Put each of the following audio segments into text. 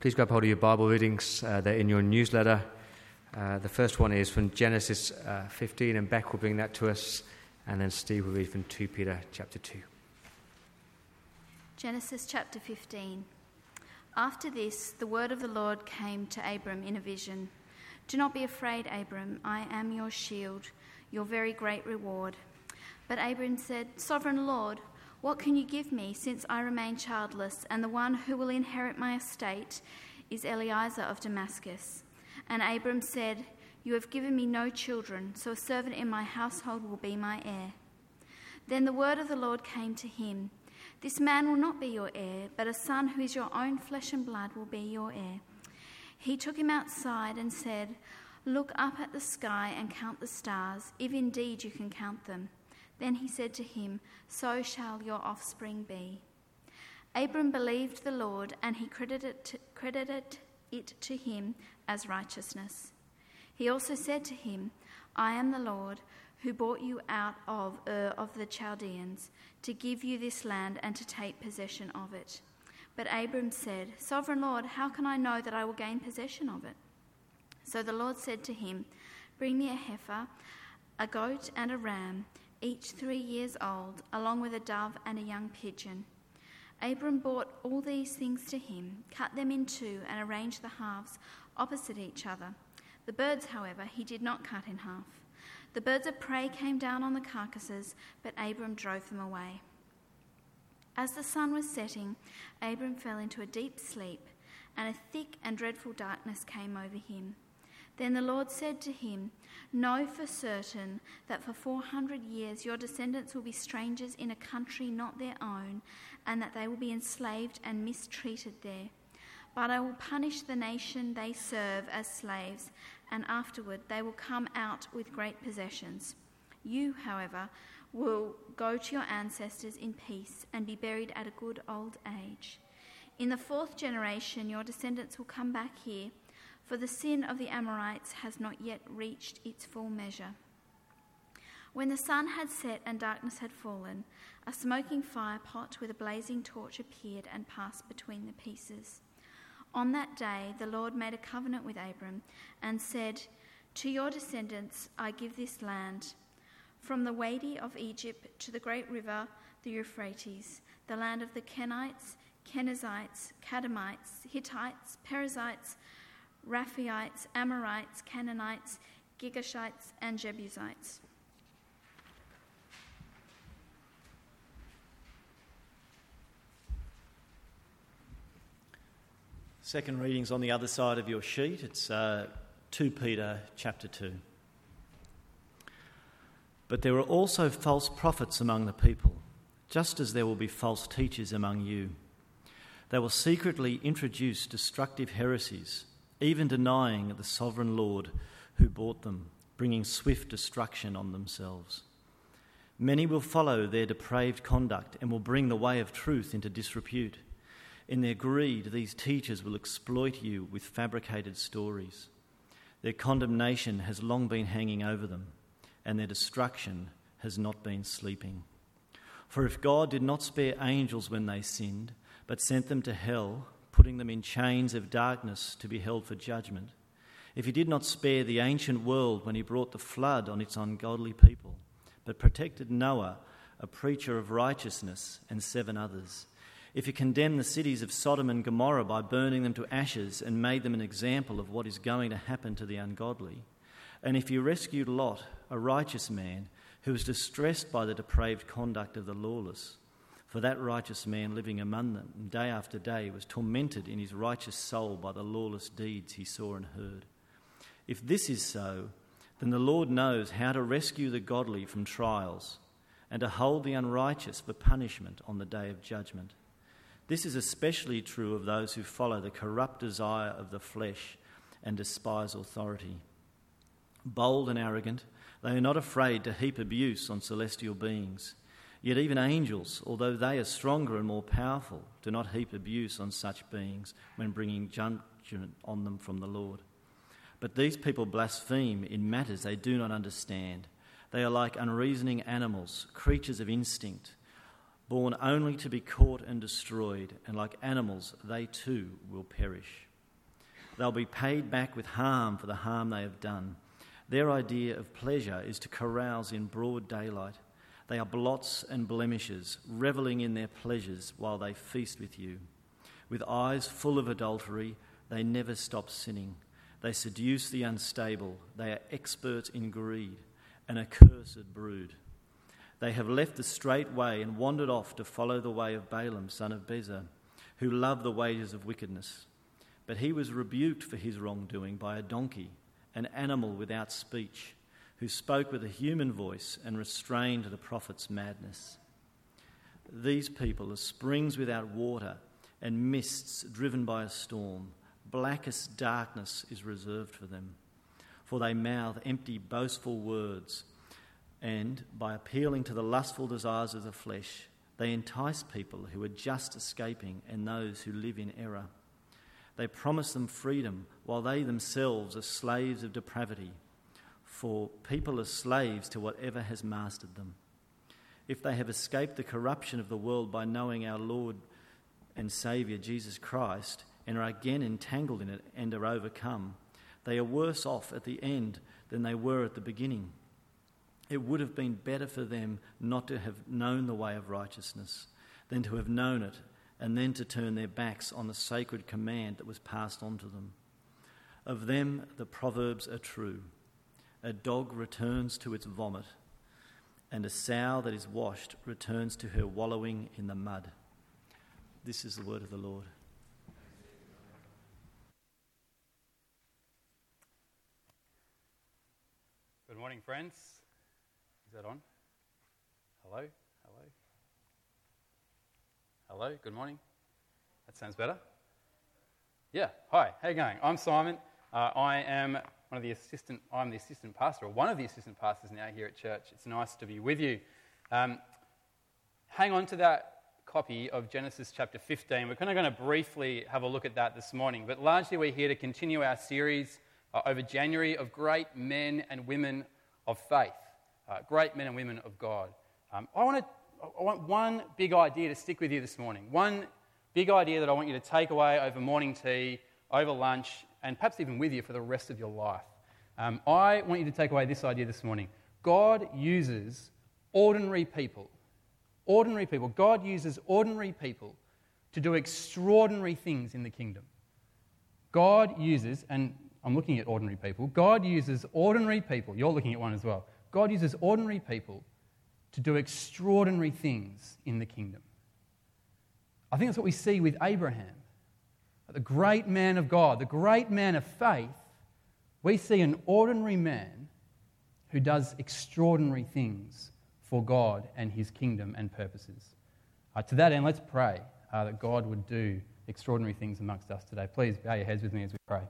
Please grab hold of your Bible readings. Uh, they're in your newsletter. Uh, the first one is from Genesis uh, 15, and Beck will bring that to us. And then Steve will read from 2 Peter chapter 2. Genesis chapter 15. After this, the word of the Lord came to Abram in a vision Do not be afraid, Abram. I am your shield, your very great reward. But Abram said, Sovereign Lord, what can you give me, since I remain childless, and the one who will inherit my estate is Eliezer of Damascus? And Abram said, You have given me no children, so a servant in my household will be my heir. Then the word of the Lord came to him This man will not be your heir, but a son who is your own flesh and blood will be your heir. He took him outside and said, Look up at the sky and count the stars, if indeed you can count them. Then he said to him, So shall your offspring be. Abram believed the Lord, and he credited, credited it to him as righteousness. He also said to him, I am the Lord who brought you out of Ur of the Chaldeans to give you this land and to take possession of it. But Abram said, Sovereign Lord, how can I know that I will gain possession of it? So the Lord said to him, Bring me a heifer, a goat, and a ram each three years old, along with a dove and a young pigeon. Abram brought all these things to him, cut them in two, and arranged the halves opposite each other. The birds, however, he did not cut in half. The birds of prey came down on the carcasses, but Abram drove them away. As the sun was setting, Abram fell into a deep sleep, and a thick and dreadful darkness came over him. Then the Lord said to him, Know for certain that for 400 years your descendants will be strangers in a country not their own, and that they will be enslaved and mistreated there. But I will punish the nation they serve as slaves, and afterward they will come out with great possessions. You, however, will go to your ancestors in peace and be buried at a good old age. In the fourth generation, your descendants will come back here for the sin of the Amorites has not yet reached its full measure. When the sun had set and darkness had fallen, a smoking fire pot with a blazing torch appeared and passed between the pieces. On that day, the Lord made a covenant with Abram and said, To your descendants I give this land, from the Wadi of Egypt to the great river, the Euphrates, the land of the Kenites, Kenizzites, Kadmonites, Hittites, Perizzites, Rephaites, Amorites, Canaanites, Girgashites, and Jebusites. Second reading's on the other side of your sheet. It's uh, 2 Peter chapter 2. But there were also false prophets among the people, just as there will be false teachers among you. They will secretly introduce destructive heresies even denying the sovereign Lord who bought them, bringing swift destruction on themselves. Many will follow their depraved conduct and will bring the way of truth into disrepute. In their greed, these teachers will exploit you with fabricated stories. Their condemnation has long been hanging over them, and their destruction has not been sleeping. For if God did not spare angels when they sinned, but sent them to hell, putting them in chains of darkness to be held for judgment, if he did not spare the ancient world when he brought the flood on its ungodly people, but protected Noah, a preacher of righteousness, and seven others, if he condemned the cities of Sodom and Gomorrah by burning them to ashes and made them an example of what is going to happen to the ungodly, and if he rescued Lot, a righteous man who was distressed by the depraved conduct of the lawless, for that righteous man living among them day after day was tormented in his righteous soul by the lawless deeds he saw and heard. If this is so, then the Lord knows how to rescue the godly from trials and to hold the unrighteous for punishment on the day of judgment. This is especially true of those who follow the corrupt desire of the flesh and despise authority. Bold and arrogant, they are not afraid to heap abuse on celestial beings. Yet even angels, although they are stronger and more powerful, do not heap abuse on such beings when bringing judgment on them from the Lord. But these people blaspheme in matters they do not understand. They are like unreasoning animals, creatures of instinct, born only to be caught and destroyed, and like animals, they too will perish. They'll be paid back with harm for the harm they have done. Their idea of pleasure is to carouse in broad daylight. They are blots and blemishes, revelling in their pleasures while they feast with you. With eyes full of adultery, they never stop sinning. They seduce the unstable. They are experts in greed, an accursed brood. They have left the straight way and wandered off to follow the way of Balaam, son of Bezer, who loved the wages of wickedness. But he was rebuked for his wrongdoing by a donkey, an animal without speech, who spoke with a human voice and restrained the prophet's madness. These people are springs without water and mists driven by a storm. Blackest darkness is reserved for them. For they mouth empty, boastful words, and by appealing to the lustful desires of the flesh, they entice people who are just escaping and those who live in error. They promise them freedom while they themselves are slaves of depravity, for people are slaves to whatever has mastered them. If they have escaped the corruption of the world by knowing our Lord and Saviour Jesus Christ and are again entangled in it and are overcome, they are worse off at the end than they were at the beginning. It would have been better for them not to have known the way of righteousness than to have known it and then to turn their backs on the sacred command that was passed on to them. Of them, the proverbs are true. A dog returns to its vomit, and a sow that is washed returns to her wallowing in the mud. This is the word of the Lord. Good morning, friends. Is that on? Hello? Hello? Hello? Good morning. That sounds better. Yeah. Hi. How you going? I'm Simon. Uh, I am one of the assistant. I'm the assistant pastor, or one of the assistant pastors now here at church. It's nice to be with you. Um, hang on to that copy of Genesis chapter 15. We're kind of going to briefly have a look at that this morning, but largely we're here to continue our series uh, over January of great men and women of faith, uh, great men and women of God. Um, I, want to, I want one big idea to stick with you this morning, one big idea that I want you to take away over morning tea, over lunch, and perhaps even with you for the rest of your life. Um, I want you to take away this idea this morning. God uses ordinary people Ordinary people. God uses ordinary people to do extraordinary things in the kingdom. God uses, and I'm looking at ordinary people, God uses ordinary people, you're looking at one as well. God uses ordinary people to do extraordinary things in the kingdom. I think that's what we see with Abraham. The great man of God, the great man of faith, we see an ordinary man who does extraordinary things for God and his kingdom and purposes. Uh, to that end, let's pray uh, that God would do extraordinary things amongst us today. Please bow your heads with me as we pray.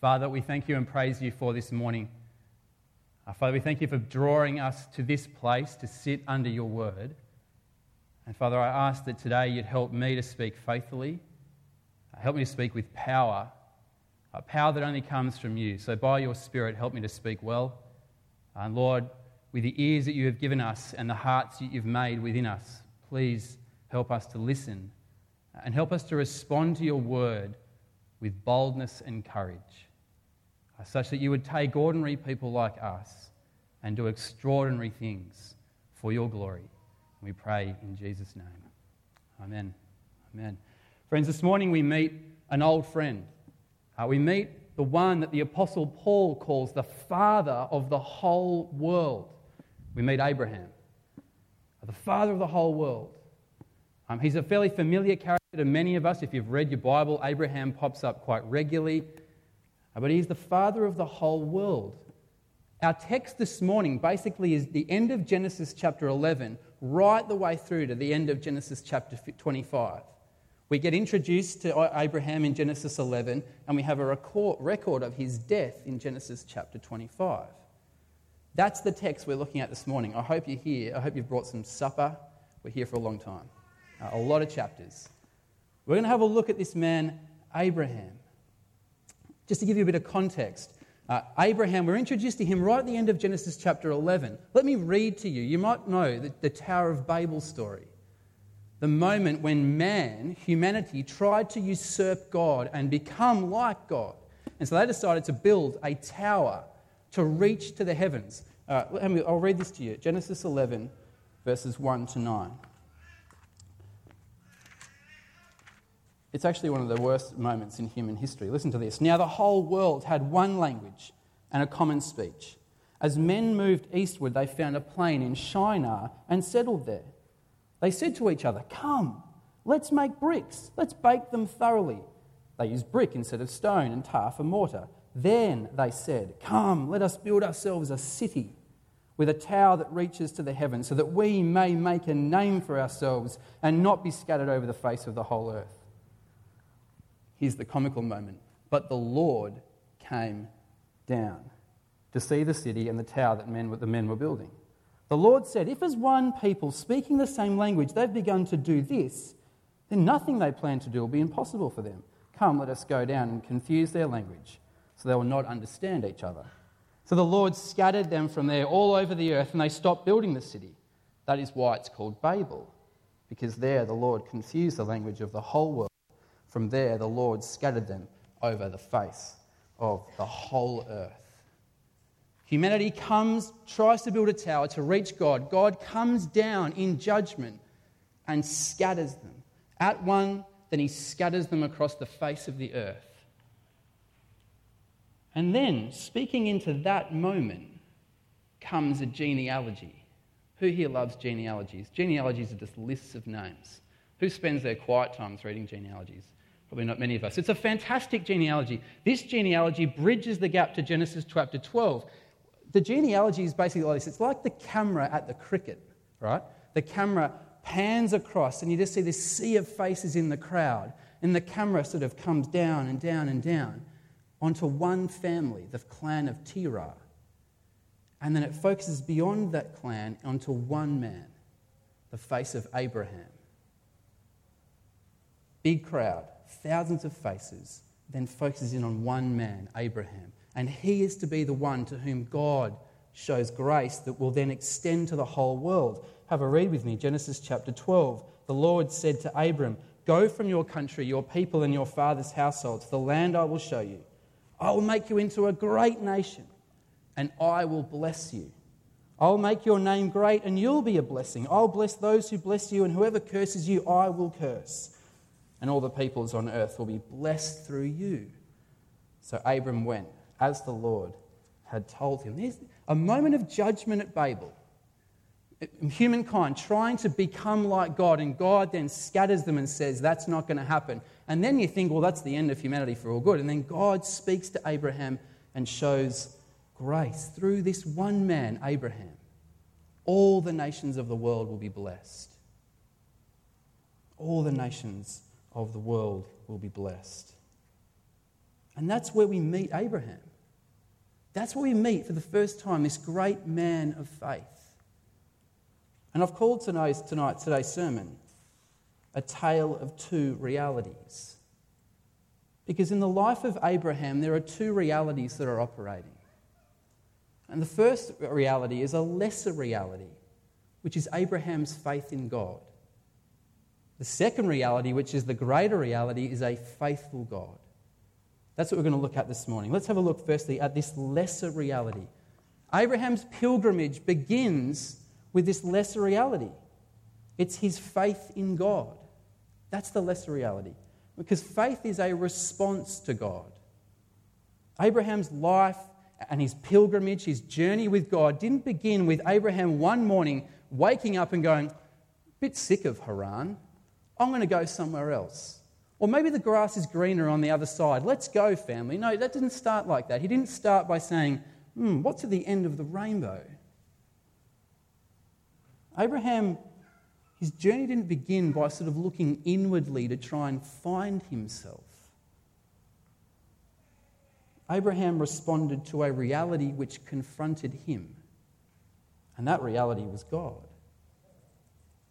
Father, we thank you and praise you for this morning. Uh, Father, we thank you for drawing us to this place to sit under your word. And Father, I ask that today you'd help me to speak faithfully, help me to speak with power, a power that only comes from you. So by your Spirit, help me to speak well. And Lord, with the ears that you have given us and the hearts that you've made within us. Please help us to listen and help us to respond to your word with boldness and courage, uh, such that you would take ordinary people like us and do extraordinary things for your glory. We pray in Jesus' name. Amen. Amen. Friends, this morning we meet an old friend. Uh, we meet the one that the Apostle Paul calls the Father of the whole world we meet Abraham, the father of the whole world. Um, he's a fairly familiar character to many of us. If you've read your Bible, Abraham pops up quite regularly. Uh, but he's the father of the whole world. Our text this morning basically is the end of Genesis chapter 11, right the way through to the end of Genesis chapter 25. We get introduced to Abraham in Genesis 11, and we have a record of his death in Genesis chapter 25. That's the text we're looking at this morning. I hope you're here. I hope you've brought some supper. We're here for a long time. Uh, a lot of chapters. We're going to have a look at this man, Abraham. Just to give you a bit of context, uh, Abraham, we're introduced to him right at the end of Genesis chapter 11. Let me read to you. You might know the, the Tower of Babel story. The moment when man, humanity, tried to usurp God and become like God. And so they decided to build a tower to reach to the heavens. Uh, I'll read this to you Genesis 11, verses 1 to 9. It's actually one of the worst moments in human history. Listen to this. Now, the whole world had one language and a common speech. As men moved eastward, they found a plain in Shinar and settled there. They said to each other, Come, let's make bricks, let's bake them thoroughly. They used brick instead of stone and tar for mortar. Then they said, Come, let us build ourselves a city with a tower that reaches to the heavens, so that we may make a name for ourselves and not be scattered over the face of the whole earth. Here's the comical moment. But the Lord came down to see the city and the tower that men, the men were building. The Lord said, If as one people speaking the same language they've begun to do this, then nothing they plan to do will be impossible for them. Come, let us go down and confuse their language, so they will not understand each other. So the Lord scattered them from there all over the earth, and they stopped building the city. That is why it's called Babel, because there the Lord confused the language of the whole world. From there the Lord scattered them over the face of the whole earth. Humanity comes, tries to build a tower to reach God. God comes down in judgment and scatters them. At one, then he scatters them across the face of the earth. And then, speaking into that moment, comes a genealogy. Who here loves genealogies? Genealogies are just lists of names. Who spends their quiet times reading genealogies? Probably not many of us. It's a fantastic genealogy. This genealogy bridges the gap to Genesis chapter 12. The genealogy is basically like this it's like the camera at the cricket, right? The camera pans across, and you just see this sea of faces in the crowd, and the camera sort of comes down and down and down onto one family, the clan of Terah. And then it focuses beyond that clan onto one man, the face of Abraham. Big crowd, thousands of faces, then focuses in on one man, Abraham. And he is to be the one to whom God shows grace that will then extend to the whole world. Have a read with me Genesis chapter 12. The Lord said to Abram, Go from your country, your people, and your father's household to the land I will show you. I will make you into a great nation, and I will bless you. I'll make your name great, and you'll be a blessing. I'll bless those who bless you, and whoever curses you, I will curse. And all the peoples on earth will be blessed through you. So Abram went, as the Lord had told him. There's a moment of judgment at Babel. Humankind trying to become like God, and God then scatters them and says, That's not going to happen. And then you think, Well, that's the end of humanity for all good. And then God speaks to Abraham and shows grace through this one man, Abraham. All the nations of the world will be blessed. All the nations of the world will be blessed. And that's where we meet Abraham. That's where we meet for the first time this great man of faith. And I've called tonight, today's sermon a tale of two realities. Because in the life of Abraham, there are two realities that are operating. And the first reality is a lesser reality, which is Abraham's faith in God. The second reality, which is the greater reality, is a faithful God. That's what we're going to look at this morning. Let's have a look firstly at this lesser reality. Abraham's pilgrimage begins with this lesser reality it's his faith in God. That's the lesser reality. Because faith is a response to God. Abraham's life and his pilgrimage, his journey with God, didn't begin with Abraham one morning waking up and going, bit sick of Haran. I'm going to go somewhere else. Or maybe the grass is greener on the other side. Let's go, family. No, that didn't start like that. He didn't start by saying, hmm, what's at the end of the rainbow? Abraham, his journey didn't begin by sort of looking inwardly to try and find himself. Abraham responded to a reality which confronted him, and that reality was God.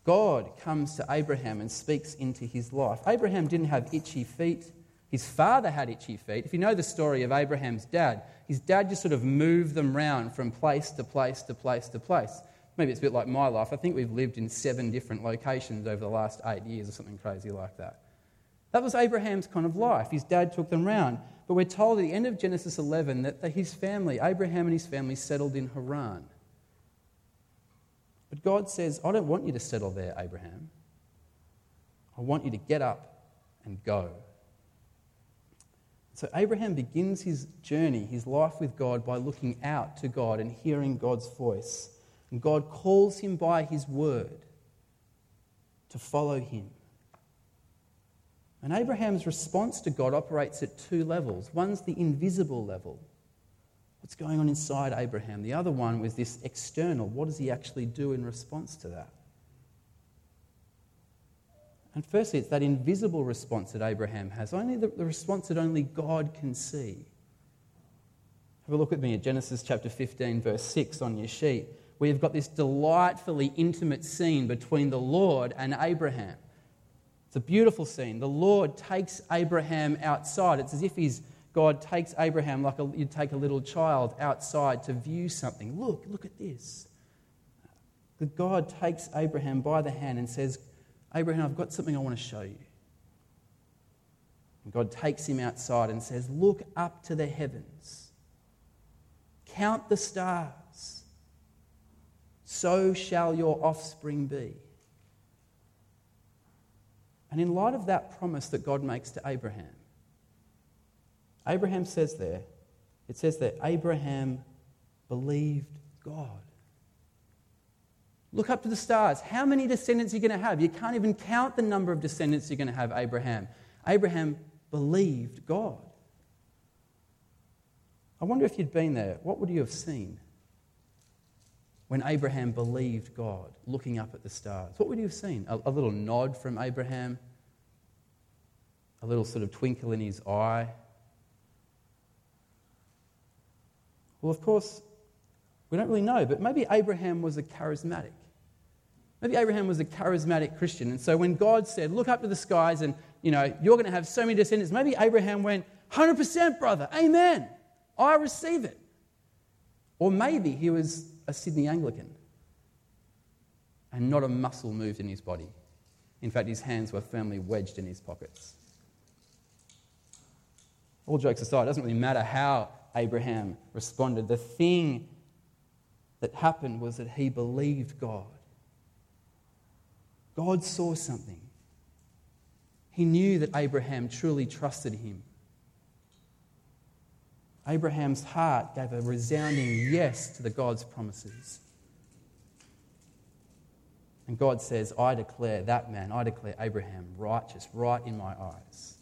God comes to Abraham and speaks into his life. Abraham didn't have itchy feet. His father had itchy feet. If you know the story of Abraham's dad, his dad just sort of moved them round from place to place to place to place. maybe it's a bit like my life. I think we've lived in seven different locations over the last eight years or something crazy like that. That was Abraham's kind of life. His dad took them round. But we're told at the end of Genesis 11 that his family, Abraham and his family, settled in Haran. But God says, I don't want you to settle there, Abraham. I want you to get up and go. So Abraham begins his journey, his life with God, by looking out to God and hearing God's voice. And God calls him by his word to follow him. And Abraham's response to God operates at two levels. One's the invisible level. What's going on inside Abraham? The other one was this external. What does he actually do in response to that? And firstly, it's that invisible response that Abraham has, only the, the response that only God can see. Have a look at me at Genesis chapter 15, verse 6 on your sheet. We've got this delightfully intimate scene between the Lord and Abraham. It's a beautiful scene. The Lord takes Abraham outside. It's as if he's, God takes Abraham like a, you'd take a little child outside to view something. Look, look at this. God takes Abraham by the hand and says, Abraham, I've got something I want to show you. And God takes him outside and says, Look up to the heavens, count the stars, so shall your offspring be. And in light of that promise that God makes to Abraham, Abraham says there, it says that Abraham believed God. Look up to the stars. How many descendants are you going to have? You can't even count the number of descendants you're going to have, Abraham. Abraham believed God. I wonder if you'd been there, what would you have seen when Abraham believed God, looking up at the stars? What would you have seen? A, a little nod from Abraham? A little sort of twinkle in his eye? Well, of course, we don't really know, but maybe Abraham was a charismatic. Maybe Abraham was a charismatic Christian. And so when God said, Look up to the skies and, you know, you're going to have so many descendants, maybe Abraham went, 100%, brother, amen. I receive it. Or maybe he was a Sydney Anglican and not a muscle moved in his body. In fact, his hands were firmly wedged in his pockets. All jokes aside, it doesn't really matter how Abraham responded. The thing that happened was that he believed God. God saw something. He knew that Abraham truly trusted him. Abraham's heart gave a resounding yes to the God's promises. And God says, I declare that man, I declare Abraham righteous, right in my eyes.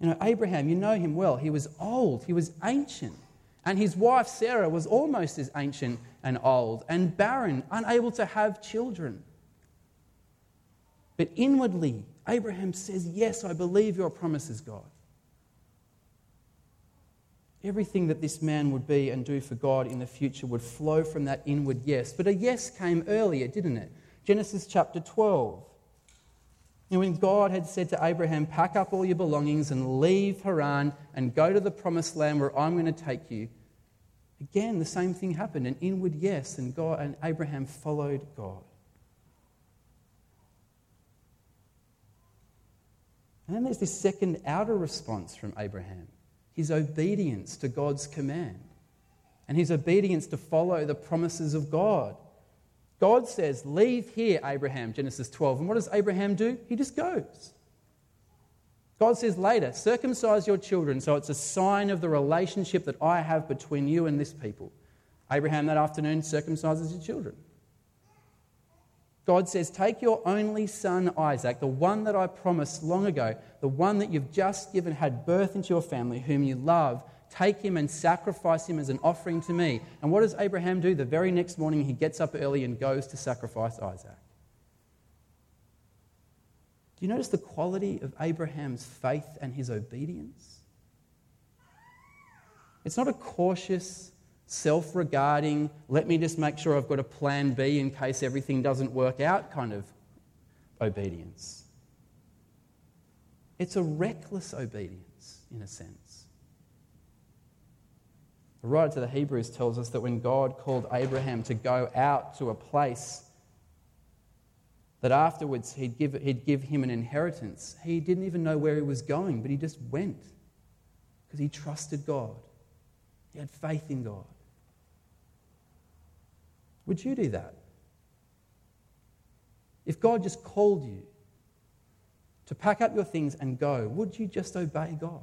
You know, Abraham, you know him well. He was old, he was ancient. And his wife Sarah was almost as ancient and old and barren, unable to have children. But inwardly, Abraham says, Yes, I believe your promises, God. Everything that this man would be and do for God in the future would flow from that inward yes. But a yes came earlier, didn't it? Genesis chapter 12. And when God had said to Abraham, Pack up all your belongings and leave Haran and go to the promised land where I'm going to take you, again, the same thing happened an inward yes, and, God, and Abraham followed God. And then there's this second outer response from Abraham his obedience to God's command and his obedience to follow the promises of God. God says, Leave here, Abraham, Genesis 12. And what does Abraham do? He just goes. God says later, Circumcise your children so it's a sign of the relationship that I have between you and this people. Abraham that afternoon circumcises his children. God says, Take your only son, Isaac, the one that I promised long ago, the one that you've just given, had birth into your family, whom you love, take him and sacrifice him as an offering to me. And what does Abraham do? The very next morning, he gets up early and goes to sacrifice Isaac. Do you notice the quality of Abraham's faith and his obedience? It's not a cautious, self regarding, let me just make sure I've got a plan B in case everything doesn't work out kind of obedience. It's a reckless obedience, in a sense. The writer to the Hebrews tells us that when God called Abraham to go out to a place that afterwards he'd give, he'd give him an inheritance, he didn't even know where he was going, but he just went because he trusted God. He had faith in God. Would you do that? If God just called you to pack up your things and go, would you just obey God?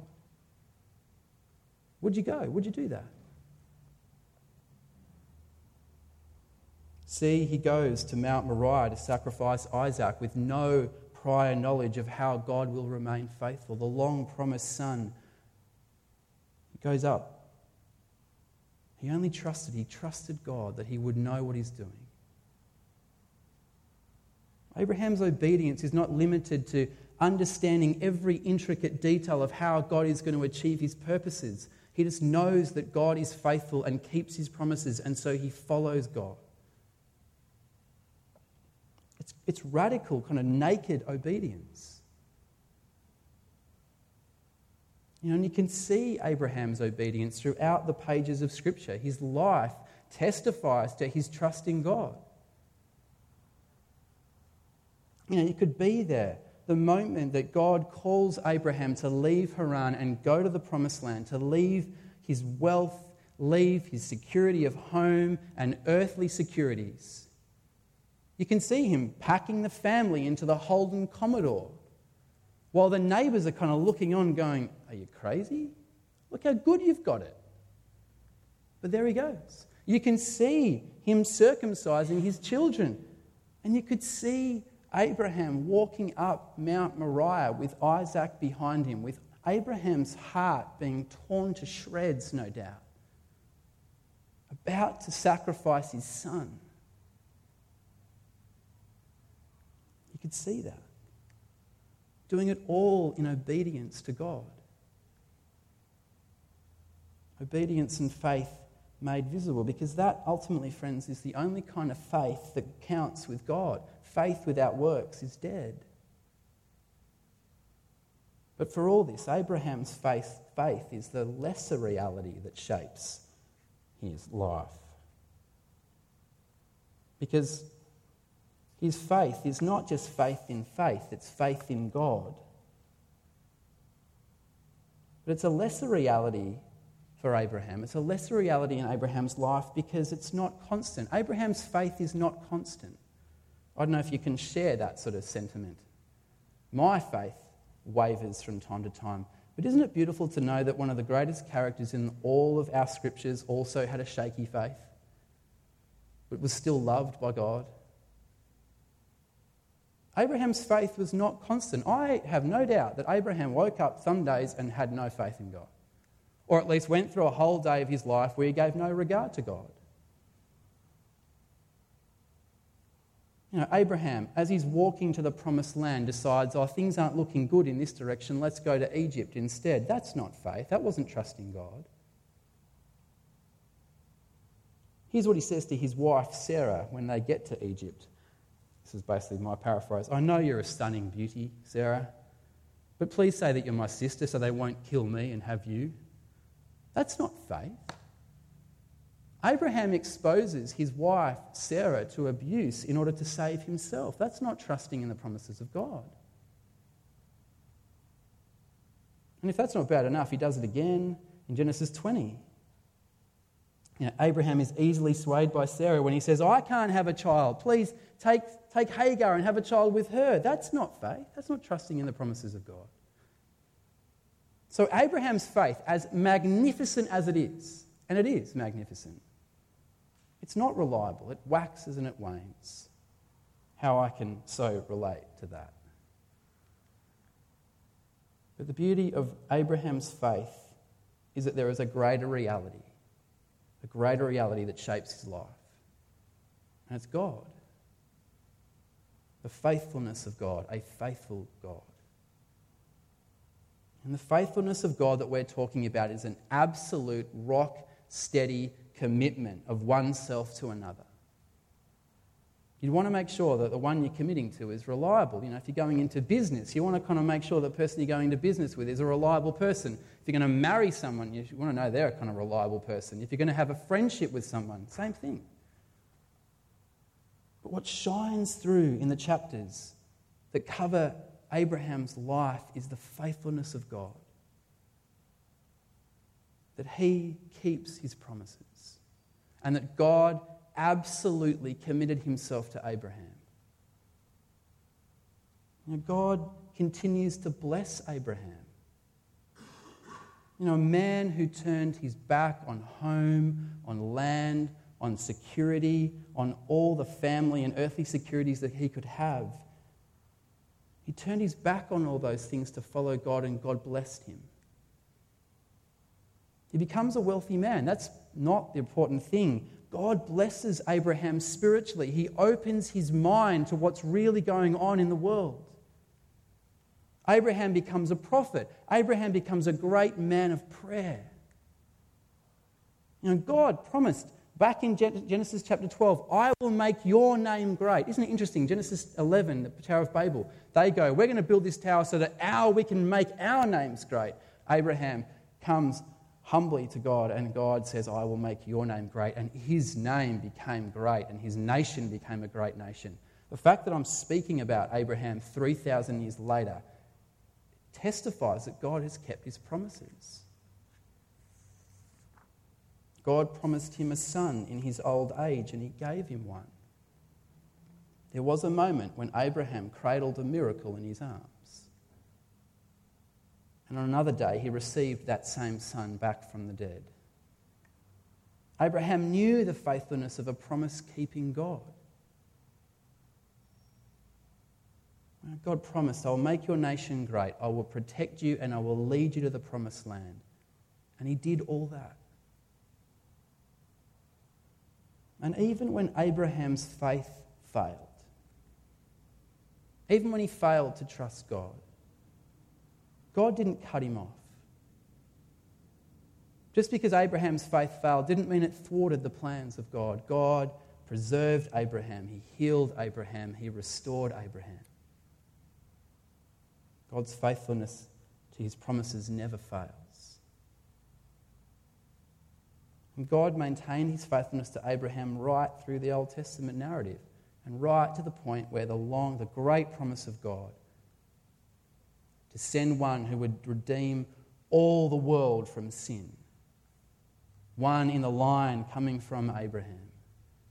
Would you go? Would you do that? See, he goes to Mount Moriah to sacrifice Isaac with no prior knowledge of how God will remain faithful. The long promised son he goes up. He only trusted, he trusted God that he would know what he's doing. Abraham's obedience is not limited to understanding every intricate detail of how God is going to achieve his purposes. He just knows that God is faithful and keeps his promises, and so he follows God. It's, it's radical, kind of naked obedience. You know, and you can see Abraham's obedience throughout the pages of Scripture. His life testifies to his trust in God. You know, you could be there the moment that God calls Abraham to leave Haran and go to the promised land, to leave his wealth, leave his security of home and earthly securities. You can see him packing the family into the Holden Commodore while the neighbours are kind of looking on, going, Are you crazy? Look how good you've got it. But there he goes. You can see him circumcising his children. And you could see Abraham walking up Mount Moriah with Isaac behind him, with Abraham's heart being torn to shreds, no doubt, about to sacrifice his son. You could see that. Doing it all in obedience to God. Obedience and faith made visible, because that ultimately, friends, is the only kind of faith that counts with God faith without works is dead. But for all this, Abraham's faith, faith is the lesser reality that shapes his life. Because his faith is not just faith in faith, it's faith in God. But it's a lesser reality for Abraham. It's a lesser reality in Abraham's life because it's not constant. Abraham's faith is not constant. I don't know if you can share that sort of sentiment. My faith wavers from time to time. But isn't it beautiful to know that one of the greatest characters in all of our scriptures also had a shaky faith, but was still loved by God? Abraham's faith was not constant. I have no doubt that Abraham woke up some days and had no faith in God, or at least went through a whole day of his life where he gave no regard to God. You know, Abraham, as he's walking to the promised land, decides, oh, things aren't looking good in this direction, let's go to Egypt instead. That's not faith. That wasn't trusting God. Here's what he says to his wife, Sarah, when they get to Egypt. This is basically my paraphrase. I know you're a stunning beauty, Sarah, but please say that you're my sister so they won't kill me and have you. That's not faith. Abraham exposes his wife, Sarah, to abuse in order to save himself. That's not trusting in the promises of God. And if that's not bad enough, he does it again in Genesis 20. You know, Abraham is easily swayed by Sarah when he says, I can't have a child. Please take, take Hagar and have a child with her. That's not faith. That's not trusting in the promises of God. So, Abraham's faith, as magnificent as it is, and it is magnificent, it's not reliable. It waxes and it wanes. How I can so relate to that. But the beauty of Abraham's faith is that there is a greater reality, a greater reality that shapes his life. And it's God. The faithfulness of God, a faithful God. And the faithfulness of God that we're talking about is an absolute rock steady commitment of oneself to another. You'd want to make sure that the one you're committing to is reliable. You know, if you're going into business, you want to kind of make sure the person you're going into business with is a reliable person. If you're going to marry someone, you want to know they're a kind of reliable person. If you're going to have a friendship with someone, same thing. But what shines through in the chapters that cover Abraham's life is the faithfulness of God. That he keeps his promises and that God absolutely committed himself to Abraham. You know, God continues to bless Abraham. You know, a man who turned his back on home, on land, on security, on all the family and earthly securities that he could have. He turned his back on all those things to follow God, and God blessed him. He becomes a wealthy man. That's not the important thing. God blesses Abraham spiritually. He opens his mind to what's really going on in the world. Abraham becomes a prophet. Abraham becomes a great man of prayer. You know, God promised back in Genesis chapter 12, I will make your name great. Isn't it interesting? Genesis 11, the Tower of Babel, they go, We're going to build this tower so that our, we can make our names great. Abraham comes humbly to God, and God says, I will make your name great. And his name became great, and his nation became a great nation. The fact that I'm speaking about Abraham 3,000 years later testifies that God has kept his promises. God promised him a son in his old age, and he gave him one. There was a moment when Abraham cradled a miracle in his arms. And on another day, he received that same son back from the dead. Abraham knew the faithfulness of a promise keeping God. God promised, I will make your nation great, I will protect you, and I will lead you to the promised land. And he did all that. And even when Abraham's faith failed, even when he failed to trust God, God didn't cut him off. Just because Abraham's faith failed didn't mean it thwarted the plans of God. God preserved Abraham, He healed Abraham, He restored Abraham. God's faithfulness to His promises never fails. And God maintained His faithfulness to Abraham right through the Old Testament narrative and right to the point where the long, the great promise of God send one who would redeem all the world from sin. One in the line coming from Abraham.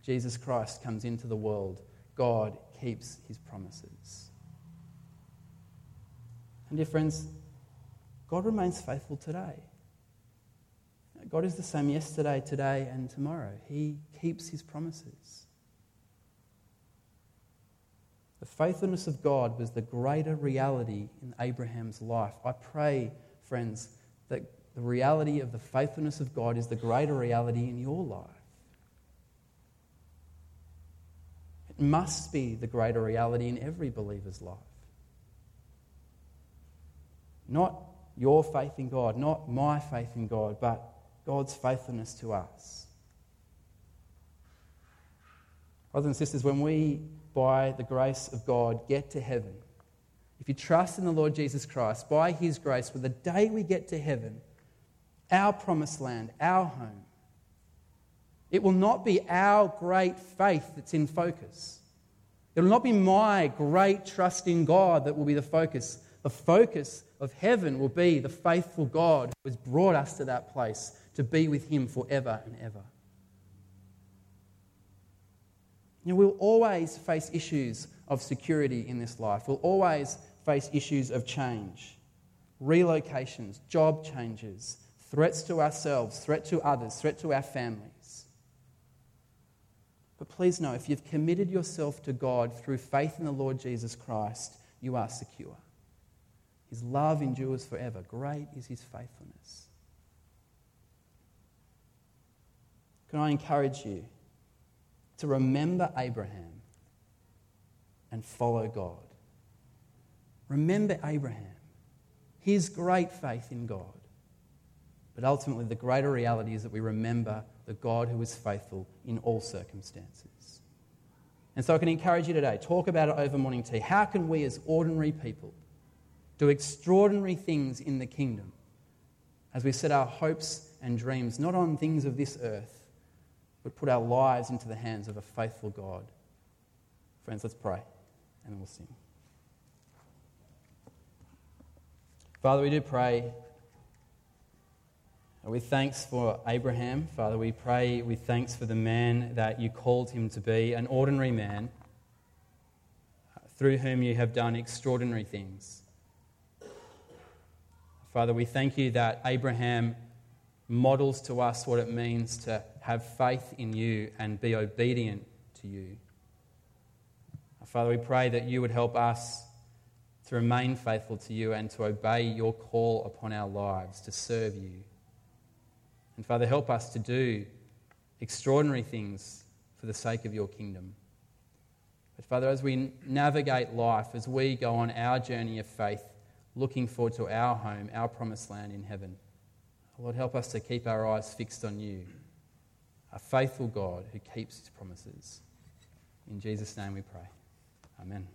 Jesus Christ comes into the world. God keeps his promises. And dear friends, God remains faithful today. God is the same yesterday, today, and tomorrow. He keeps his promises. The faithfulness of God was the greater reality in Abraham's life. I pray, friends, that the reality of the faithfulness of God is the greater reality in your life. It must be the greater reality in every believer's life. Not your faith in God, not my faith in God, but God's faithfulness to us. Brothers and sisters, when we by the grace of God, get to heaven, if you trust in the Lord Jesus Christ, by His grace, for the day we get to heaven, our promised land, our home, it will not be our great faith that's in focus. It will not be my great trust in God that will be the focus. The focus of heaven will be the faithful God who has brought us to that place to be with Him forever and ever. You know, we'll always face issues of security in this life. We'll always face issues of change, relocations, job changes, threats to ourselves, threat to others, threat to our families. But please know, if you've committed yourself to God through faith in the Lord Jesus Christ, you are secure. His love endures forever. Great is his faithfulness. Can I encourage you to remember Abraham and follow God. Remember Abraham, his great faith in God. But ultimately, the greater reality is that we remember the God who is faithful in all circumstances. And so I can encourage you today talk about it over morning tea. How can we, as ordinary people, do extraordinary things in the kingdom as we set our hopes and dreams not on things of this earth, but put our lives into the hands of a faithful God? Friends, let's pray and then we'll sing. Father, we do pray with thanks for Abraham. Father, we pray with thanks for the man that you called him to be, an ordinary man through whom you have done extraordinary things. Father, we thank you that Abraham models to us what it means to have faith in you and be obedient to you. Father, we pray that you would help us to remain faithful to you and to obey your call upon our lives to serve you. And Father, help us to do extraordinary things for the sake of your kingdom. But Father, as we navigate life, as we go on our journey of faith, looking forward to our home, our promised land in heaven, Lord, help us to keep our eyes fixed on you, a faithful God who keeps his promises. In Jesus' name we pray. Amen.